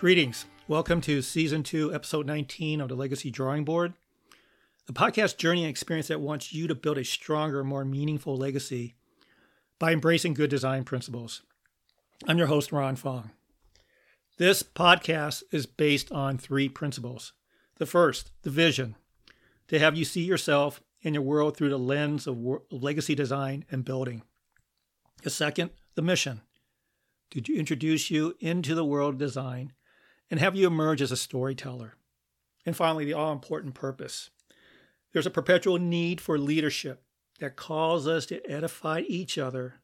Greetings. Welcome to Season 2, Episode 19 of the Legacy Drawing Board, the podcast journey and experience that wants you to build a stronger, more meaningful legacy by embracing good design principles. I'm your host, Ron Fong. This podcast is based on three principles. The first, the vision, to have you see yourself and your world through the lens of legacy design and building. The second, the mission, to introduce you into the world of design and have you emerge as a storyteller. And finally, the all important purpose. There's a perpetual need for leadership that calls us to edify each other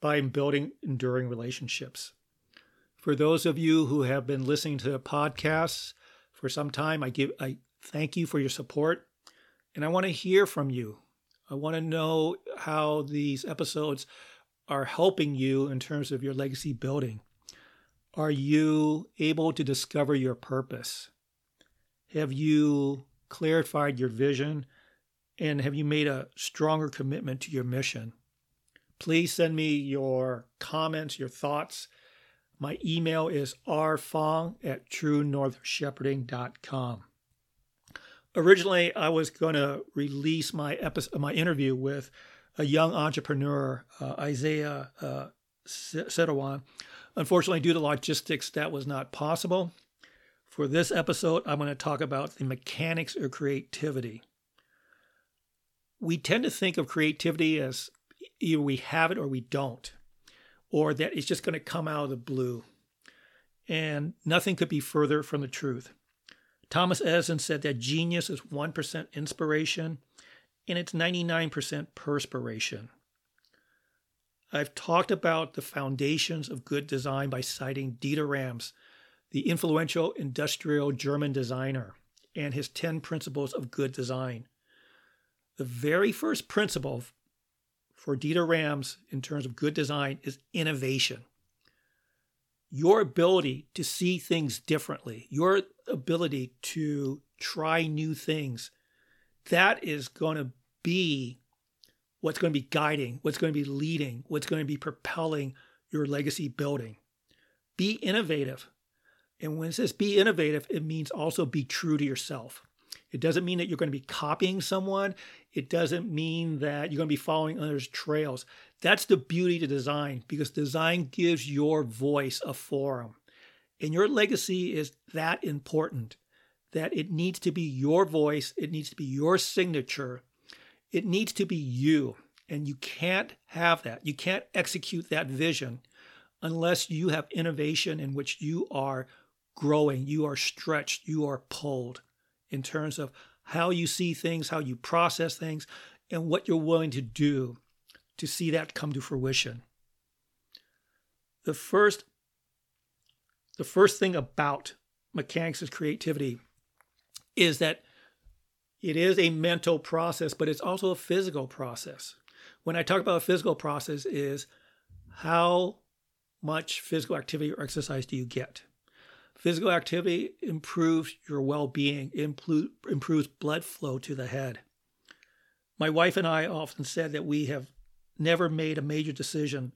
by building enduring relationships. For those of you who have been listening to the podcasts for some time, I give I thank you for your support and I want to hear from you. I want to know how these episodes are helping you in terms of your legacy building. Are you able to discover your purpose? Have you clarified your vision? And have you made a stronger commitment to your mission? Please send me your comments, your thoughts. My email is rfong at truenorthshepherding.com. Originally, I was going to release my episode, my interview with a young entrepreneur, uh, Isaiah uh, Unfortunately, due to logistics, that was not possible. For this episode, I'm going to talk about the mechanics of creativity. We tend to think of creativity as either we have it or we don't, or that it's just going to come out of the blue. And nothing could be further from the truth. Thomas Edison said that genius is 1% inspiration and it's 99% perspiration. I've talked about the foundations of good design by citing Dieter Rams, the influential industrial German designer, and his 10 principles of good design. The very first principle for Dieter Rams in terms of good design is innovation. Your ability to see things differently, your ability to try new things, that is going to be what's going to be guiding, what's going to be leading, what's going to be propelling your legacy building. Be innovative. And when it says be innovative, it means also be true to yourself. It doesn't mean that you're going to be copying someone. It doesn't mean that you're going to be following others' trails. That's the beauty to design because design gives your voice a forum. And your legacy is that important that it needs to be your voice, it needs to be your signature it needs to be you. And you can't have that. You can't execute that vision unless you have innovation in which you are growing, you are stretched, you are pulled in terms of how you see things, how you process things, and what you're willing to do to see that come to fruition. The first the first thing about mechanics creativity is that it is a mental process, but it's also a physical process. When I talk about a physical process, is how much physical activity or exercise do you get? Physical activity improves your well being, improves blood flow to the head. My wife and I often said that we have never made a major decision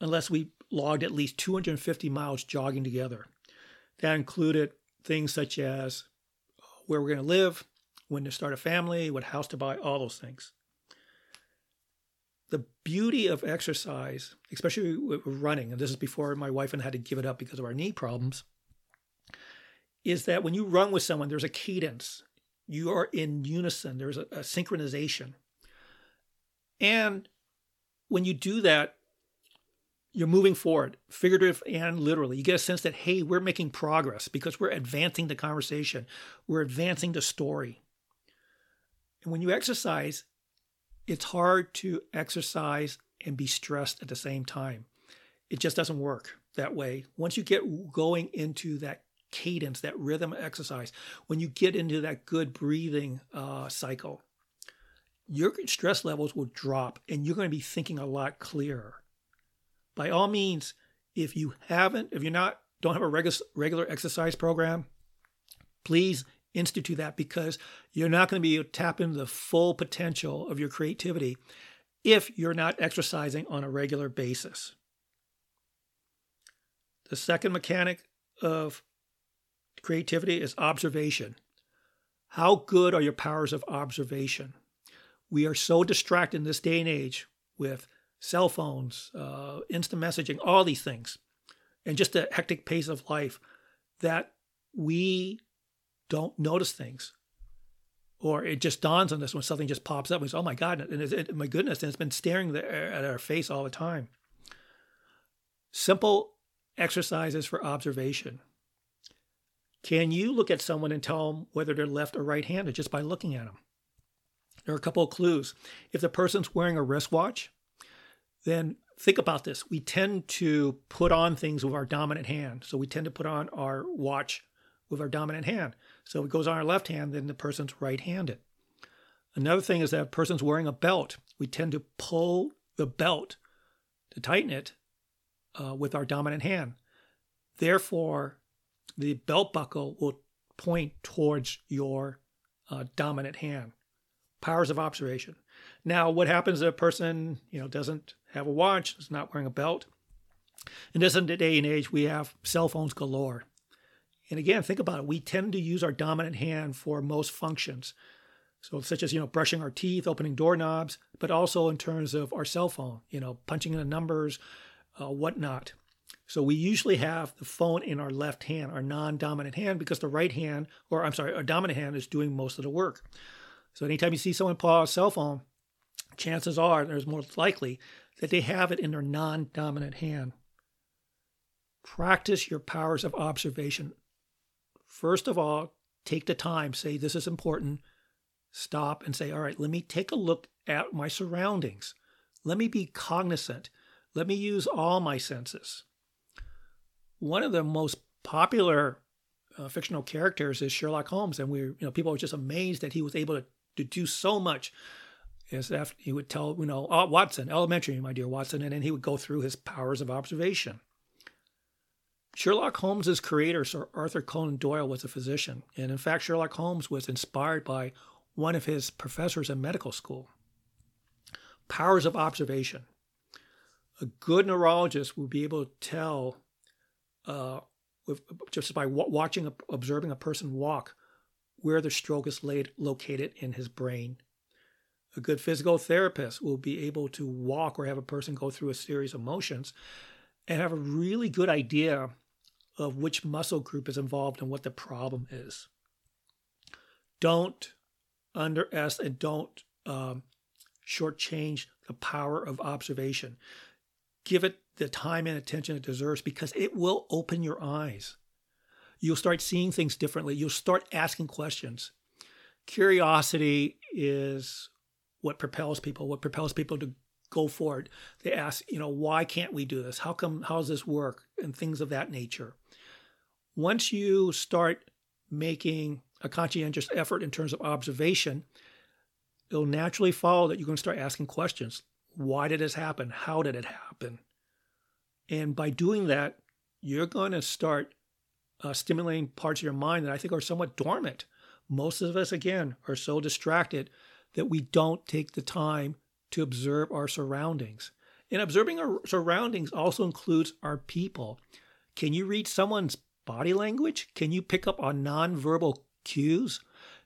unless we logged at least 250 miles jogging together. That included things such as where we're going to live, when to start a family, what house to buy, all those things. The beauty of exercise, especially running, and this is before my wife and I had to give it up because of our knee problems, is that when you run with someone, there's a cadence. You are in unison, there's a, a synchronization. And when you do that, you're moving forward, figurative and literally. You get a sense that, hey, we're making progress because we're advancing the conversation, we're advancing the story. And when you exercise, it's hard to exercise and be stressed at the same time. It just doesn't work that way. Once you get going into that cadence, that rhythm exercise, when you get into that good breathing uh, cycle, your stress levels will drop and you're going to be thinking a lot clearer. By all means, if you haven't, if you're not, don't have a regu- regular exercise program, please institute that because you're not going to be able to tap into the full potential of your creativity if you're not exercising on a regular basis. The second mechanic of creativity is observation. How good are your powers of observation? We are so distracted in this day and age with cell phones, uh, instant messaging, all these things, and just the hectic pace of life that we don't notice things. Or it just dawns on us when something just pops up and it's, oh my God, and it, my goodness, and it's been staring there at our face all the time. Simple exercises for observation. Can you look at someone and tell them whether they're left or right handed just by looking at them? There are a couple of clues. If the person's wearing a wristwatch, then think about this. We tend to put on things with our dominant hand. So we tend to put on our watch with our dominant hand. So if it goes on our left hand, then the person's right handed. Another thing is that a person's wearing a belt, we tend to pull the belt to tighten it uh, with our dominant hand. Therefore, the belt buckle will point towards your uh, dominant hand. Powers of observation. Now, what happens if a person, you know, doesn't have a watch, is not wearing a belt? In this day and age, we have cell phones galore. And again, think about it. We tend to use our dominant hand for most functions. So, such as, you know, brushing our teeth, opening doorknobs, but also in terms of our cell phone, you know, punching in the numbers, uh, whatnot. So we usually have the phone in our left hand, our non-dominant hand, because the right hand, or I'm sorry, our dominant hand is doing most of the work. So anytime you see someone out a cell phone, chances are there's more likely that they have it in their non-dominant hand. Practice your powers of observation. First of all, take the time, say this is important, stop and say, all right, let me take a look at my surroundings. Let me be cognizant. Let me use all my senses. One of the most popular uh, fictional characters is Sherlock Holmes, and we, you know, people were just amazed that he was able to, to do so much. As after he would tell, you know, oh, Watson, elementary, my dear Watson, and then he would go through his powers of observation. Sherlock Holmes's creator, Sir Arthur Conan Doyle, was a physician, and in fact, Sherlock Holmes was inspired by one of his professors in medical school. Powers of observation a good neurologist will be able to tell uh, with, just by watching, observing a person walk, where the stroke is laid, located in his brain. A good physical therapist will be able to walk or have a person go through a series of motions and have a really good idea of which muscle group is involved and what the problem is. Don't underestimate and don't um, shortchange the power of observation give it the time and attention it deserves because it will open your eyes. You'll start seeing things differently. You'll start asking questions. Curiosity is what propels people, what propels people to go forward. They ask, you know, why can't we do this? How come, how does this work? And things of that nature. Once you start making a conscientious effort in terms of observation, it'll naturally follow that you're going to start asking questions why did this happen? How did it happen? And by doing that, you're going to start uh, stimulating parts of your mind that I think are somewhat dormant. Most of us, again, are so distracted that we don't take the time to observe our surroundings. And observing our surroundings also includes our people. Can you read someone's body language? Can you pick up on nonverbal cues?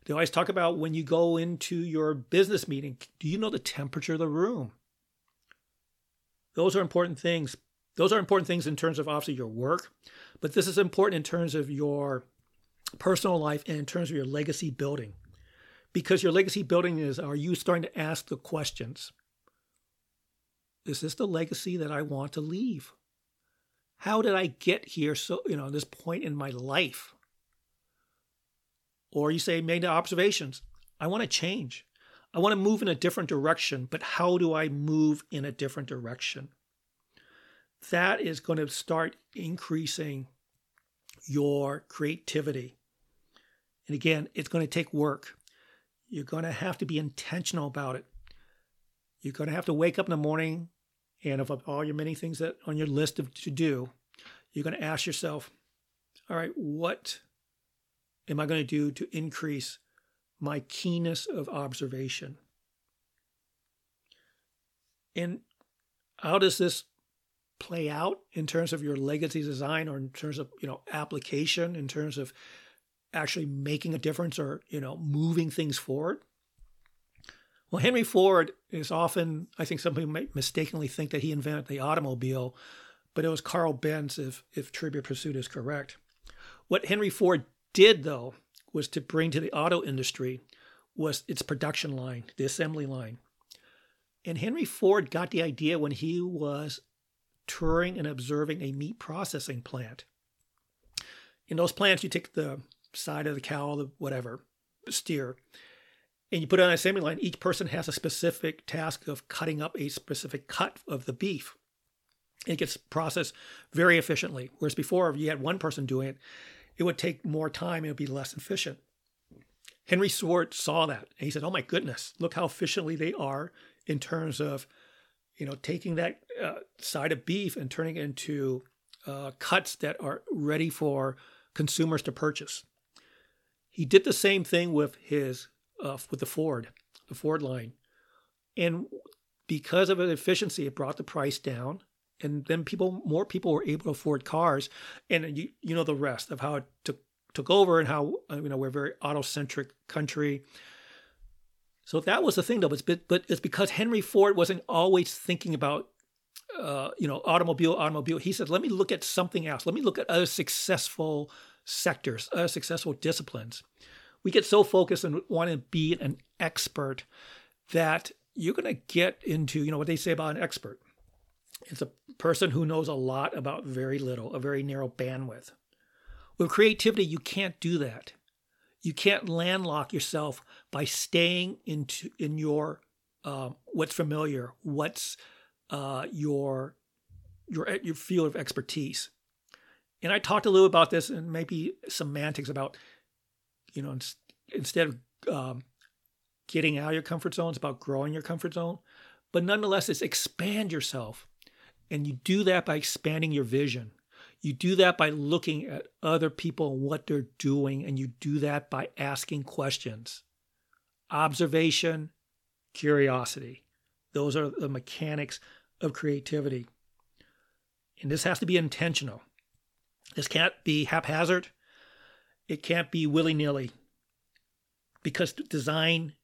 They always talk about when you go into your business meeting, do you know the temperature of the room? Those are important things. Those are important things in terms of obviously your work, but this is important in terms of your personal life and in terms of your legacy building. Because your legacy building is are you starting to ask the questions? Is this the legacy that I want to leave? How did I get here so, you know, this point in my life? Or you say, made observations. I want to change. I want to move in a different direction, but how do I move in a different direction? That is going to start increasing your creativity. And again, it's going to take work. You're going to have to be intentional about it. You're going to have to wake up in the morning and of all your many things that on your list of to do, you're going to ask yourself, all right, what am I going to do to increase my keenness of observation. And how does this play out in terms of your legacy design or in terms of you know application in terms of actually making a difference or you know moving things forward. Well, Henry Ford is often, I think some people might mistakenly think that he invented the automobile, but it was Carl Benz, if, if Trivia Pursuit is correct. What Henry Ford did, though, was to bring to the auto industry was its production line, the assembly line. And Henry Ford got the idea when he was touring and observing a meat processing plant. In those plants, you take the side of the cow, the whatever, the steer, and you put it on an assembly line. Each person has a specific task of cutting up a specific cut of the beef. It gets processed very efficiently. Whereas before, if you had one person doing it, it would take more time and it would be less efficient. Henry Ford saw that and he said, "Oh my goodness, look how efficiently they are in terms of, you know, taking that uh, side of beef and turning it into uh, cuts that are ready for consumers to purchase." He did the same thing with his uh, with the Ford, the Ford line, and because of its efficiency, it brought the price down and then people more people were able to afford cars. And you you know the rest of how it took took over and how uh, you know we're a very auto centric country. So that was the thing though. But, but it's because henry ford wasn't always thinking about uh, you know automobile automobile. He said let me look at something else. Let me look at other successful sectors other successful disciplines we get so focused and want to be an expert that you're going to get into you know what they say about an expert it's a person who knows a lot about very little, a very narrow bandwidth. With creativity, you can't do that. You can't landlock yourself by staying into in your uh, what's familiar, what's uh, your your your field of expertise. And I talked a little about this and maybe semantics about, you know, instead of um, getting out of your comfort zone, it's about growing your comfort zone. But nonetheless, it's expand yourself. And you do that by expanding your vision. You do that by looking at other people and what they're doing, and you do that by asking questions. Observation, curiosity. Those are the mechanics of creativity. And this has to be intentional. This can't be haphazard. It can't be willy nilly. Because design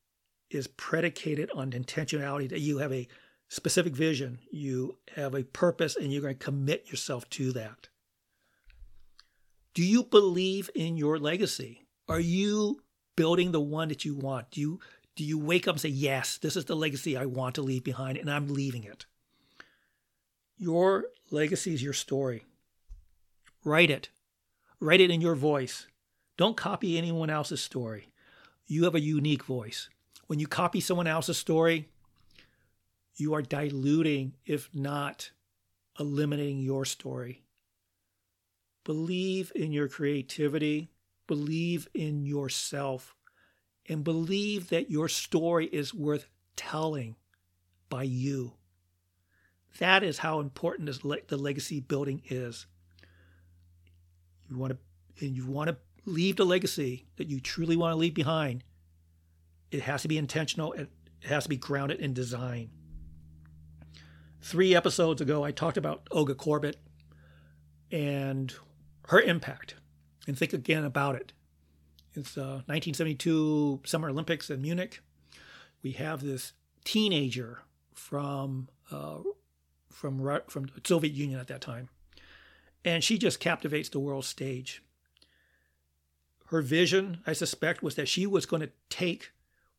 is predicated on intentionality that you have a specific vision, you have a purpose, and you're going to commit yourself to that. Do you believe in your legacy? Are you building the one that you want? Do you do you wake up and say, "Yes, this is the legacy I want to leave behind and I'm leaving it." Your legacy is your story. Write it. Write it in your voice. Don't copy anyone else's story. You have a unique voice. When you copy someone else's story, you are diluting, if not eliminating your story. Believe in your creativity, believe in yourself, and believe that your story is worth telling by you. That is how important le- the legacy building is. You want to, and you want to leave the legacy that you truly want to leave behind. It has to be intentional. It has to be grounded in design. Three episodes ago, I talked about Olga Korbut and her impact. And think again about it. It's uh, 1972 Summer Olympics in Munich. We have this teenager from uh, from from the Soviet Union at that time, and she just captivates the world stage. Her vision, I suspect, was that she was going to take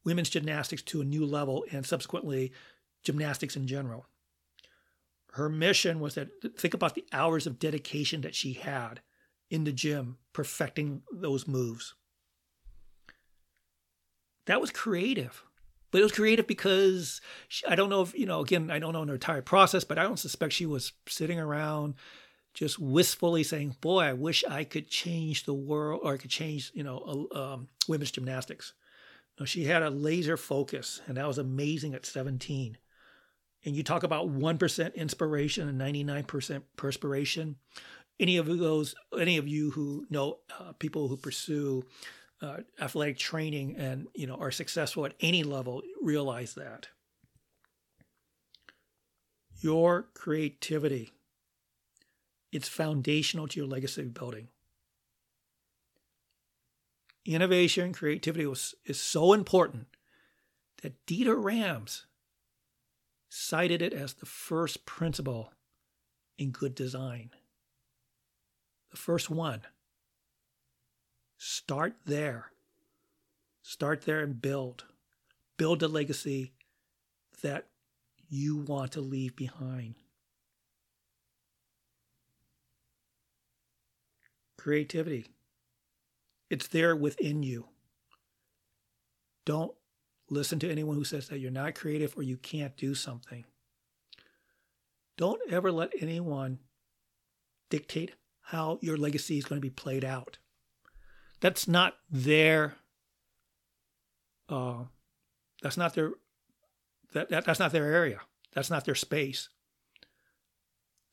women's gymnastics to a new level and subsequently gymnastics in general her mission was that think about the hours of dedication that she had in the gym perfecting those moves. That was creative. But it was creative because she, I don't know if, you know, again, I don't know her entire process, but I don't suspect she was sitting around just wistfully saying, boy, I wish I could change the world or I could change, you know, um, women's gymnastics. She had a laser focus, and that was amazing at 17 and you talk about 1% inspiration and 99% perspiration. Any of those any of you who know uh, people who pursue uh, athletic training and you know are successful at any level realize that. Your creativity it's foundational to your legacy building innovation, and creativity was, is so important that Dieter Rams cited it as the first principle in good design. The first one. Start there. Start there and build. Build a legacy that you want to leave behind. Creativity. It's there within you. Don't listen to anyone who says that you're not creative or you can't do something. Don't ever let anyone dictate how your legacy is going to be played out. That's not their uh, that's not their that, that that's not their area. That's not their space.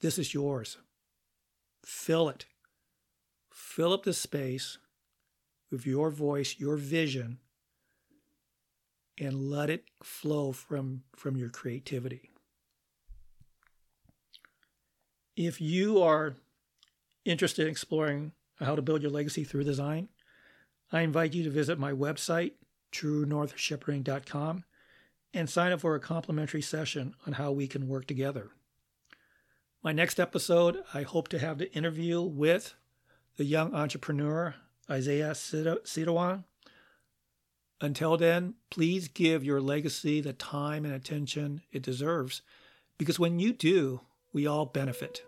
This is yours. Fill it. Fill up the space with your voice, your vision, and let it flow from, from your creativity. If you are interested in exploring how to build your legacy through design, I invite you to visit my website, truenorthshepherding.com, and sign up for a complimentary session on how we can work together. My next episode, I hope to have the interview with the young entrepreneur Isaiah Sidawan. Until then, please give your legacy the time and attention it deserves because when you do, we all benefit.